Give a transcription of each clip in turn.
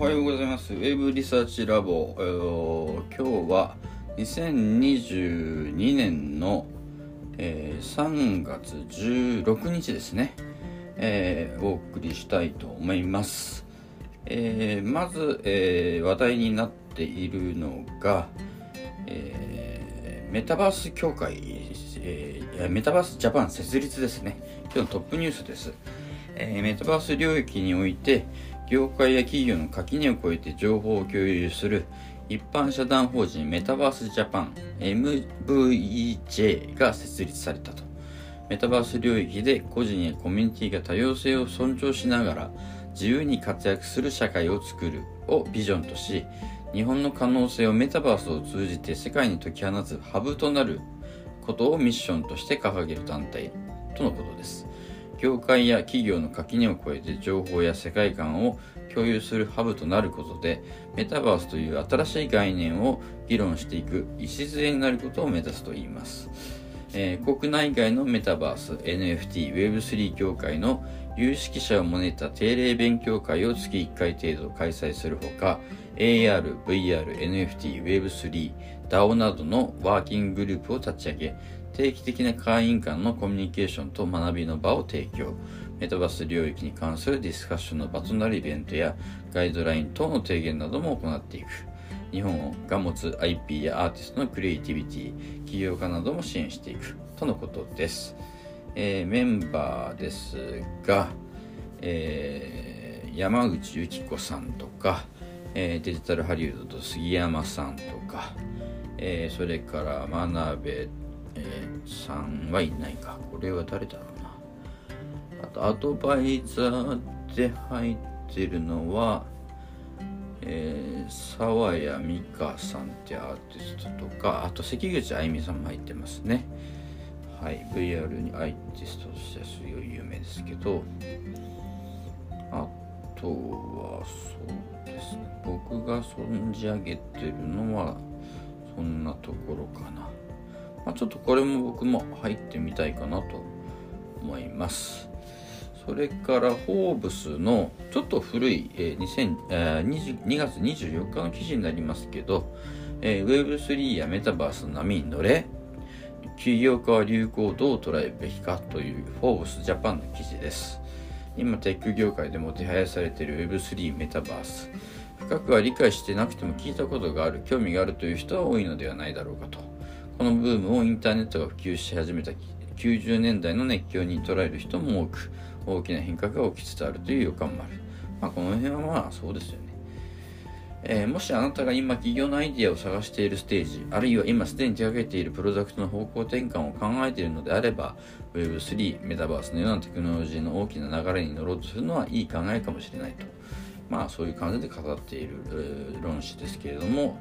おはようございます。ウェブリサーチラボ。えー今日は2022年の、えー3月16日ですね、えーお送りしたいと思います。えーまず、えー話題になっているのが、えーメタバース協会、えーメタバースジャパン設立ですね。今日のトップニュースです。えーメタバース領域において業界や企業の垣根を越えて情報を共有する一般社団法人メタバースジャパン MVJ が設立されたと。メタバース領域で個人やコミュニティが多様性を尊重しながら自由に活躍する社会を作るをビジョンとし日本の可能性をメタバースを通じて世界に解き放つハブとなることをミッションとして掲げる団体とのことです。業界や企業の垣根を越えて情報や世界観を共有するハブとなることでメタバースという新しい概念を議論していく礎になることを目指すといいます、えー国内外のメタバース NFT Web3 協会の有識者を招いた定例勉強会を月1回程度開催するほか AR、VR、NFT、Web3、DAO などのワーキンググループを立ち上げ定期的な会員間のコミュニケーションと学びの場を提供。メタバース領域に関するディスカッションの場となるイベントやガイドライン等の提言なども行っていく。日本が持つ IP やアーティストのクリエイティビティ起業家なども支援していくとのことです、えーメンバーですが、えー山口由紀子さんとか、えーデジタルハリウッドと杉山さんとか、えーそれから真鍋、えーさんはいないか。これは誰だろうな。あとアドバイザーで入ってるのはえー沢谷美香さんってアーティストとかあと関口あゆみさんも入ってますね。はい。VR にアーティストとしてはすごい有名ですけどあとはそうですね。僕が存じ上げてるのはそんなところかな、まあ、ちょっとこれも僕も入ってみたいかなと思いますそれから、フォーブスのちょっと古い、えー2000えー20 2月24日の記事になりますけど、えー Web3 やメタバースの波に乗れ、起業家は流行をどう捉えるべきかというフォーブスジャパンの記事です。今、テック業界でも手配されている Web3 メタバース。深くは理解してなくても聞いたことがある、興味があるという人は多いのではないだろうかと。このブームをインターネットが普及し始めた90年代の熱狂に捉える人も多く、大きな変革が起きつつあるという予感もある。まあ、この辺はまあそうですよね。えーもしあなたが今企業のアイデアを探しているステージ、あるいは今すでに手掛けているプロダクトの方向転換を考えているのであれば、Web3、メタバースのようなテクノロジーの大きな流れに乗ろうとするのはいい考えかもしれないと。まあそういう感じで語っている論旨ですけれども、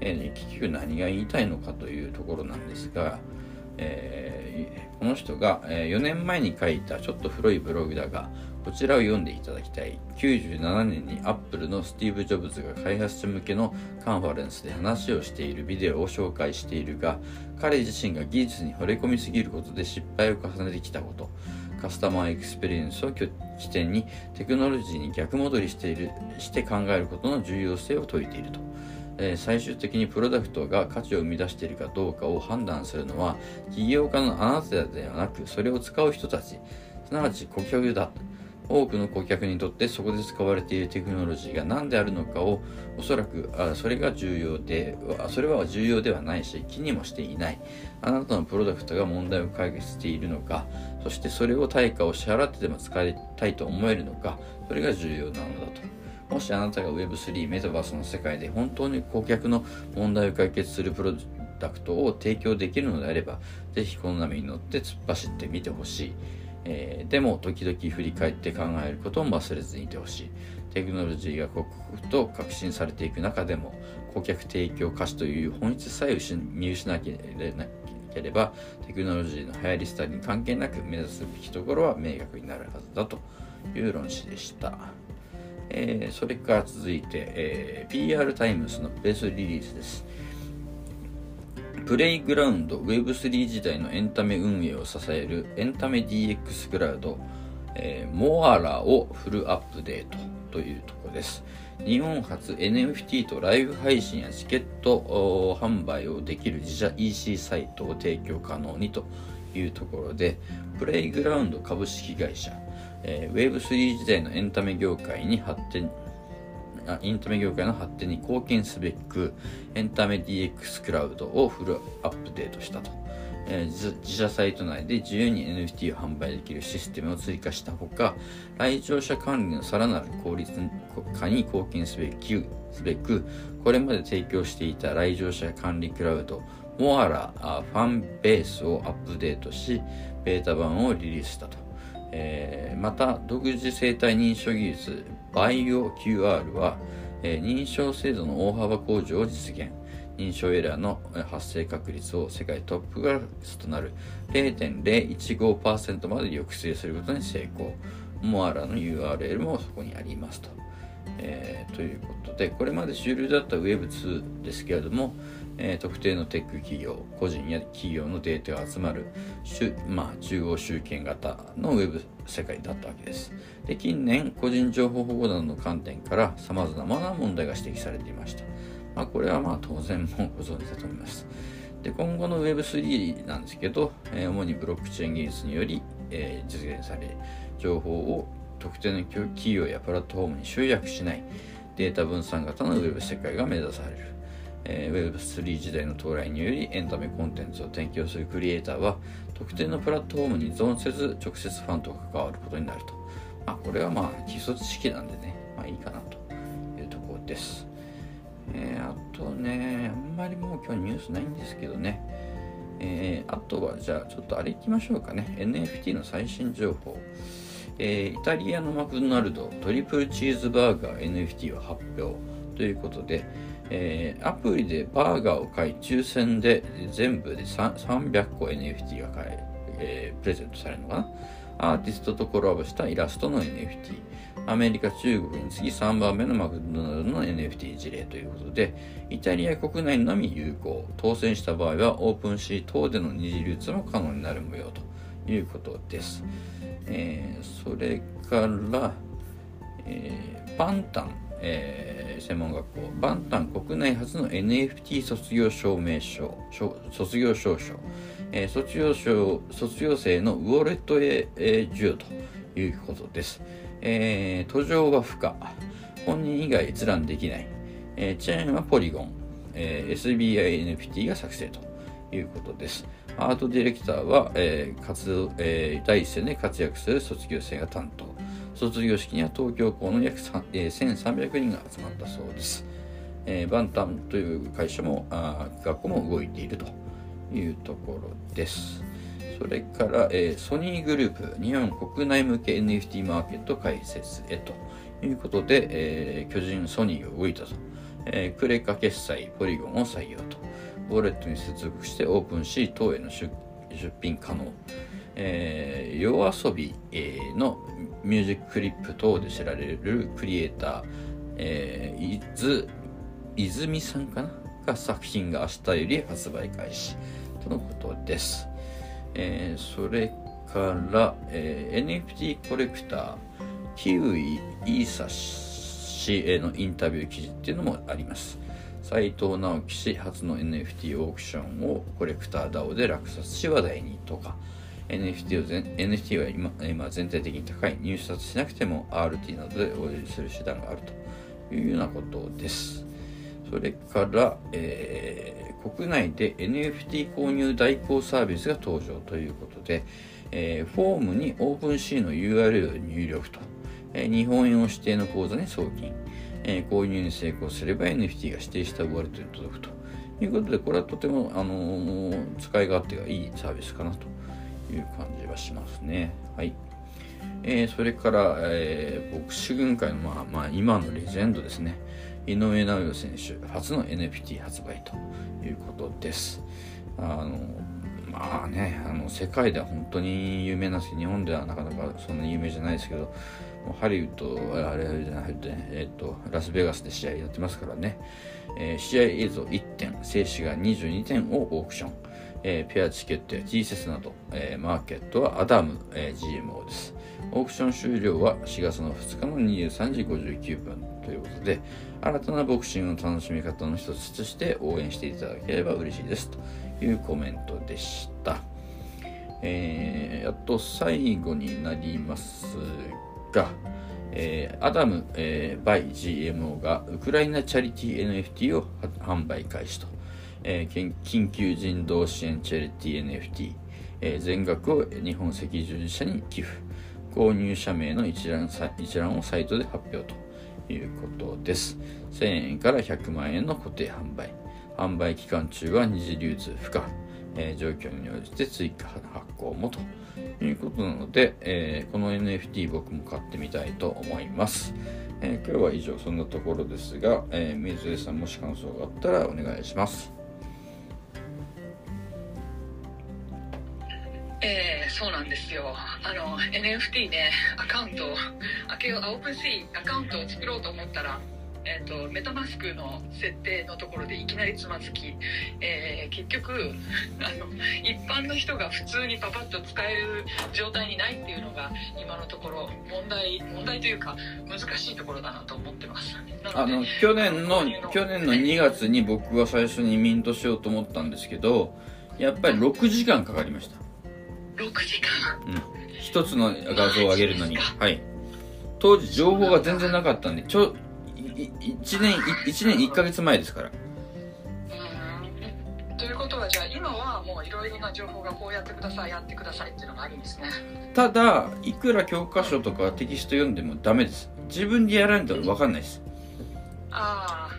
えー結局何が言いたいのかというところなんですが、えーこの人が、え4年前に書いたちょっと古いブログだがこちらを読んでいただきたい97年にアップルのスティーブ・ジョブズが開発者向けのカンファレンスで話をしているビデオを紹介しているが彼自身が技術に惚れ込みすぎることで失敗を重ねてきたことカスタマーエクスペリエンスを起点にテクノロジーに逆戻りしているして考えることの重要性を説いていると。え最終的にプロダクトが価値を生み出しているかどうかを判断するのは起業家のあなたではなくそれを使う人たち。すなわち顧客だ。多くの顧客にとってそこで使われているテクノロジーが何であるのかをおそらくあそれが重要でそれは重要ではないし気にもしていない。あなたのプロダクトが問題を解決しているのかそしてそれを対価を支払ってでも使いたいと思えるのかそれが重要なのだと。もしあなたが Web3 メタバースの世界で本当に顧客の問題を解決するプロダクトを提供できるのであれば、ぜひこの波に乗って突っ走ってみてほしい。えーでも、時々振り返って考えることも忘れずにいてほしい。テクノロジーが刻々と革新されていく中でも、顧客提供価値という本質さえ見失わなければ、テクノロジーの流行り廃りに関係なく目指すべきところは明確になるはずだという論旨でした。えーそれから続いて、えー PR タイムズのプレスリリースです。プレイグラウンド Web3 時代のエンタメ運営を支えるエンタメ DX クラウド、えーモアラをフルアップデートというところです。日本初 NFT とライブ配信やチケット販売をできる自社 EC サイトを提供可能にというところで、プレイグラウンド株式会社、えー、Web3 時代のエンタメ業界に発展あエンタメ業界の発展に貢献すべく、エンタメ DX クラウドをフルアップデートしたと。えー、自社サイト内で自由に NFT を販売できるシステムを追加したほか、来場者管理のさらなる効率化に貢献すべきすべく、これまで提供していた来場者管理クラウド、モアラファンベースをアップデートし、ベータ版をリリースしたと。えー、また、独自生体認証技術、バイオ QR は、えー、認証制度の大幅向上を実現。認証エラーの発生確率を世界トップクラスとなる0.015%まで抑制することに成功。モアラの URL もそこにありますと。えー、ということで、これまで主流だった Web2 ですけれども、え、特定のテック企業、個人や企業のデータが集まる、まあ、中央集権型の Web 世界だったわけです。で近年、個人情報保護などの観点から様々な問題が指摘されていました。まあ、これはまあ当然もご存知だと思います。で今後の Web3 なんですけど、え、主にブロックチェーン技術により、えー、実現され、情報を特定の企業やプラットフォームに集約しないデータ分散型の Web 世界が目指される。えー、Web3 時代の到来によりエンタメコンテンツを提供するクリエイターは特定のプラットフォームに依存せず直接ファンと関わることになると。まあ、これはまあ基礎知識なんでね、まあいいかなというところです。えー、あとね、あんまりもう今日ニュースないんですけどね、えー、あとはじゃあちょっとあれ行きましょうかね。NFT の最新情報。えー、イタリアのマクドナルドトリプルチーズバーガー NFT を発表ということで、えー、アプリでバーガーを買い抽選で全部で300個 NFT が買え、えー、プレゼントされるのかな？アーティストとコラボしたイラストの NFT。アメリカ、中国に次3番目のマクドナルドの NFT 事例ということで、イタリア国内のみ有効。当選した場合はオープンシー等での二次流通も可能になる模様ということです。えー、それから、えー、バンタン、えー、専門学校、バンタン国内初の NFT 卒業証明書、卒業証書、えー、卒業証卒業生のウォレットへ、えー、授与ということです。えー、途上は不可。本人以外閲覧できない。えー、チェーンはポリゴン。えー、SBINFT が作成ということです。アートディレクターは、えー活動えー、第一線で活躍する卒業生が担当。卒業式には東京校の約、えー、1300人が集まったそうです。えー、バンタンという会社もあ学校も動いているというところです。それから、えー、ソニーグループ日本国内向け NFT マーケット開設へということで、えー、巨人ソニーが動いたと。えー、クレカ決済ポリゴンを採用と。ウォレットに接続してオープンし、等への出品可能。えー、夜遊び、えー、のミュージッククリップ等で知られるクリエイター、えー、伊豆泉さんかな？が作品が明日より発売開始とのことです。えー、それから、えー、NFT コレクター、キウイ・イーサ氏へのインタビュー記事っていうのもあります。斎藤直樹氏初の NFT オークションをコレクター DAO で落札し話題にとか、NFT, を全 NFT は今今全体的に高い入札しなくても RT などで応じする手段があるというようなことです。それから、えー、国内で NFT 購入代行サービスが登場ということで、えー、フォームに OpenC の URL を入力と、えー、日本円を指定の口座に送金、えー、購入に成功すれば NFT が指定したウォレットに届くということで、これはとても、あの、使い勝手がいいサービスかなという感じはしますね。はい。えー、それから、えー、ボクシ軍界の、まあ、まあ、今のレジェンドですね。井上尚弥選手、初の NFT 発売ということです。あの、まあね、あの世界では本当に有名なんですけど、日本ではなかなかそんな有名じゃないですけど、ハリウッド、あれじゃなくて、えっ、と、ラスベガスで試合やってますからね、えー、試合映像1点、静止画22点をオークション、えー、ペアチケットや T セスなど、えー、マーケットは Adam、えー、GMO です。オークション終了は4月の2日の23時59分ということで、新たなボクシングの楽しみ方の一つとして応援していただければ嬉しいですというコメントでした。えー、あと最後になりますが、えー、 Adam、えー、 by GMO がウクライナチャリティ NFT を販売開始と、えー、緊急人道支援チャリティ NFT、えー、全額を日本赤十字社に寄付購入者名の一覧一覧をサイトで発表ということです1000円から100万円の固定販売販売期間中は二次流通不可えー、状況に応じて追加発行もということなので、えー、この NFT 僕も買ってみたいと思います。えー、今日は以上そんなところですが、えー、水江さんもし感想があったらお願いします。そうなんですよ。あの NFT ねアカウント開けようオープンシーアカウントを作ろうと思ったらえーと、メタマスクの設定のところでいきなりつまずき、えー、結局あの一般の人が普通にパパッと使える状態にないっていうのが今のところ問題問題というか難しいところだなと思ってます。あの去年の去年の2月に僕は最初にミントしようと思ったんですけどやっぱり6時間かかりました6時間。うん。一つの画像を上げるのに。はい。当時情報が全然なかったんでちょ1年1年1か月前ですから。ということはじゃあ今はもういろいろな情報がこうやってくださいやってくださいっていうのがあるんですね。ただいくら教科書とかテキスト読んでもダメです。自分でやらないと分かんないです。ああ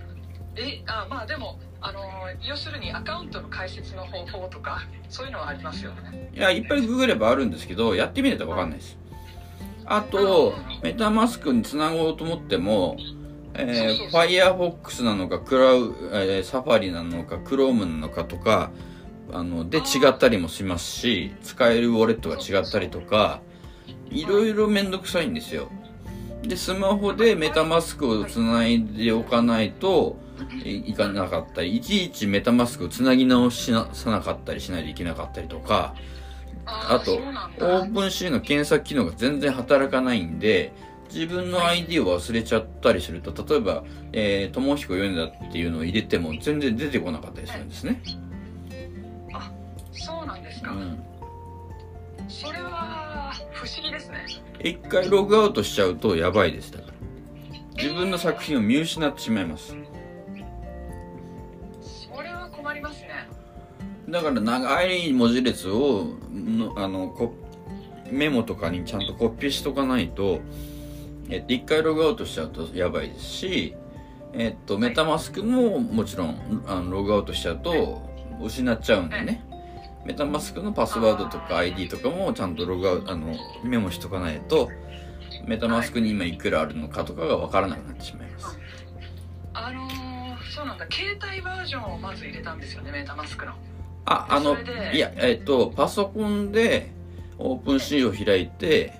えあまあでもあの要するにアカウントの解説の方法とかそういうのはありますよね。いやいっぱいググればあるんですけどやってみないと分かんないです。あとメタマスクにつなごうと思ってもえー、Firefox なのか、クラウ、えー、サファリなのか、Chrome なのかとか、あの、で違ったりもしますし、使えるウォレットが違ったりとか、いろいろめんどくさいんですよ。で、スマホでメタマスクをつないでおかないといかなかったり、いちいちメタマスクをつなぎ直しなさなかったりしないといけなかったりとか、あと、オープンシーの検索機能が全然働かないんで、自分の ID を忘れちゃったりすると、例えば、えー、ともひこ読んだっていうのを入れても全然出てこなかったりするんですね。あ、そうなんですか。うん、それは、不思議ですね。一回ログアウトしちゃうとやばいです、だから。自分の作品を見失ってしまいます。だから長い文字列を、あの、メモとかにちゃんとコピーしとかないと、えっと、一回ログアウトしちゃうとやばいですし、えっと、メタマスクももちろん、あの、ログアウトしちゃうと失っちゃうんでね。メタマスクのパスワードとか ID とかもちゃんとログアウト、あの、メモしとかないと、メタマスクに今いくらあるのかとかがわからなくなってしまいます。あのー、そうなんだ。携帯バージョンをまず入れたんですよね、メタマスクの。あ、あの、いや、えっと、パソコンで OpenSea を開いて、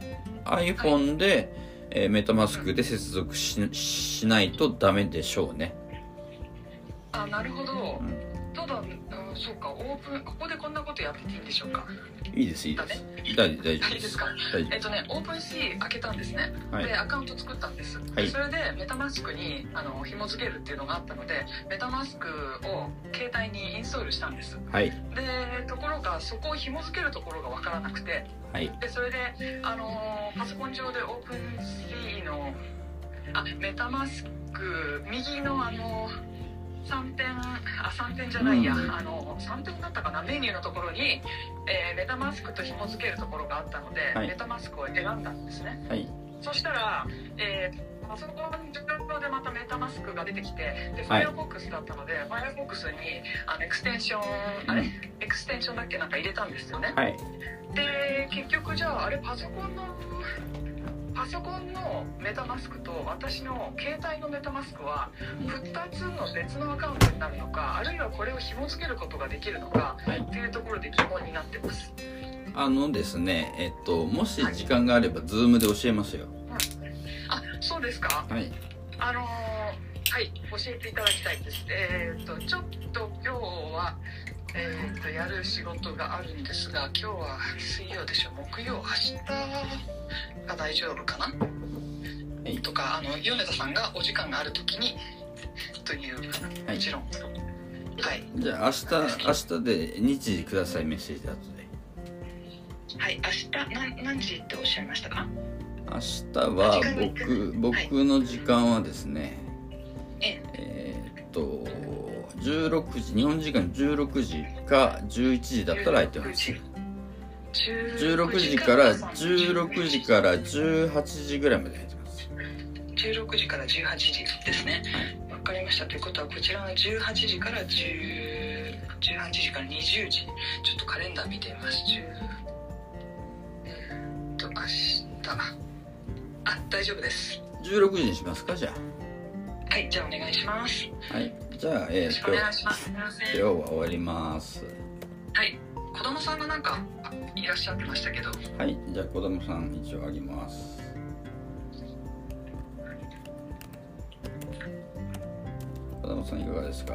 iPhone で、えー、 MetaMask で接続ししないとダメでしょうね。あなるほど、うん、ただ、うん、そうか。オープンここでこんなことやってていいんでしょうか。いいですいいです。大丈夫大丈夫です。か？えっとね OpenSea 開けたんですね、はい、でアカウント作ったんです、はい、それで MetaMask にあの紐付けるっていうのがあったので MetaMaskを携帯にインストールしたんです、はい、でところがそこを紐付けるところが分からなくて、はい、でそれであのパソコン上でオープンシーのあメタマスク右のあの3点あ3点じゃないや、うん、あの3点だったかな。メニューのところに、えー、メタマスクと紐付けるところがあったので、はい、メタマスクを選んだんですね、はい、そしたら、えー、パソコン上でまた MetaMask が出てきてで Firefox だったので、はい、Firefox にあのエクステンション、あれエクステンションだっけ？なんか入れたんですよね、はい、で結局じゃああれパソコンのパソコンの MetaMask と私の携帯の MetaMask は2つの別のアカウントになるのかあるいはこれを紐付けることができるのか、はい、っていうところで疑問になってます。あのですねえっともし時間があれば、 Zoom で教えますよ、うん、あそうですか？はい。あのー、はい教えていただきたいです。えー、っとちょっと今日はえー、とやる仕事があるんですが今日は水曜でしょ？木曜？明日が大丈夫かな？はい。とかあの米田さんがお時間がある時にというはい。もちろん。はい、じゃあ明日明日で日時くださいメッセージ後で。はい、明日何何時っておっしゃいましたか？明日は僕僕の時間はですね16時日本時間16時か11時だったら空いてます。16時から16時から18時ぐらいまで空いてます。16時から18時ですね。わかりました。ということはこちらの18時から10 18時から20時。ちょっとカレンダー見てみます。10えーっと明日。あ大丈夫です。16時にしますかじゃはいじゃあお願いします。はいじゃあ、えーろしくお今日願いします。今日は終わります。はい。子供さんがなんかあいらっしゃってましたけど。はい。じゃあ子供さん一応あげます。子供さんいかがですか？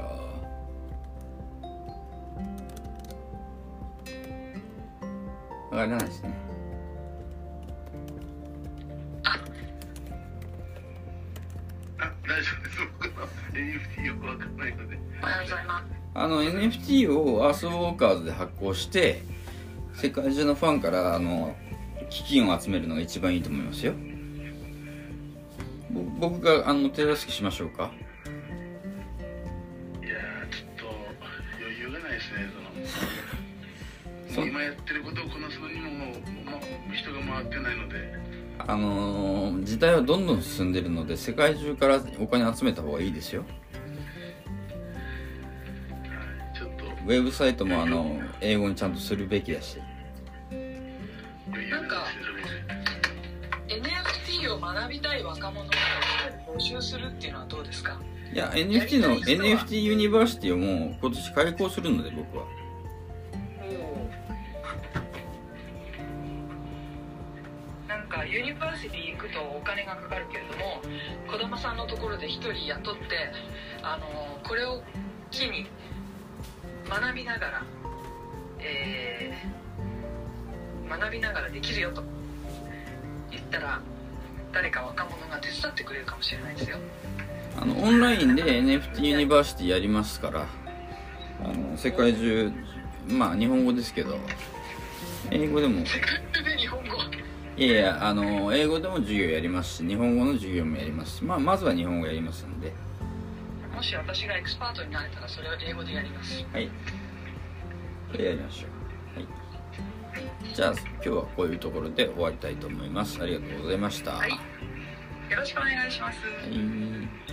上がらないですね NFT よくわかんないのでおはようございますあの NFT をアースウォーカーズで発行して世界中のファンからあの基金を集めるのが一番いいと思いますよ。ぼ僕があの手助けしましょうか？いやーちょっと余裕がないですねそその 今やってることをこなすのにももう、ま、人が回ってないのであのー時代はどんどん進んでるので世界中からお金集めた方がいいですよ。ウェブサイトもあの英語にちゃんとするべきだし。ないですね NFT を学びたい若者を募集するっていうのはどうですか？いや NFT の NFT ユニバーシティをもう今年開校するので僕はユニバーシティ行くとお金がかかるけれども子供さんのところで1人雇ってあのこれを機に学びながら、えー学びながらできるよと。言ったら誰か若者が手伝ってくれるかもしれないですよ。あのオンラインで NFT ユニバーシティやりますからあの世界中まあ日本語ですけど英語でも。世界いやいやあの英語でも授業やりますし日本語の授業もやりますし、まあ、まずは日本語やりますんで。もし私がエクスパートになれたらそれを英語でやります。はい。これやりましょう。はい。じゃあ今日はこういうところで終わりたいと思います。ありがとうございました、はい。よろしくお願いします、はい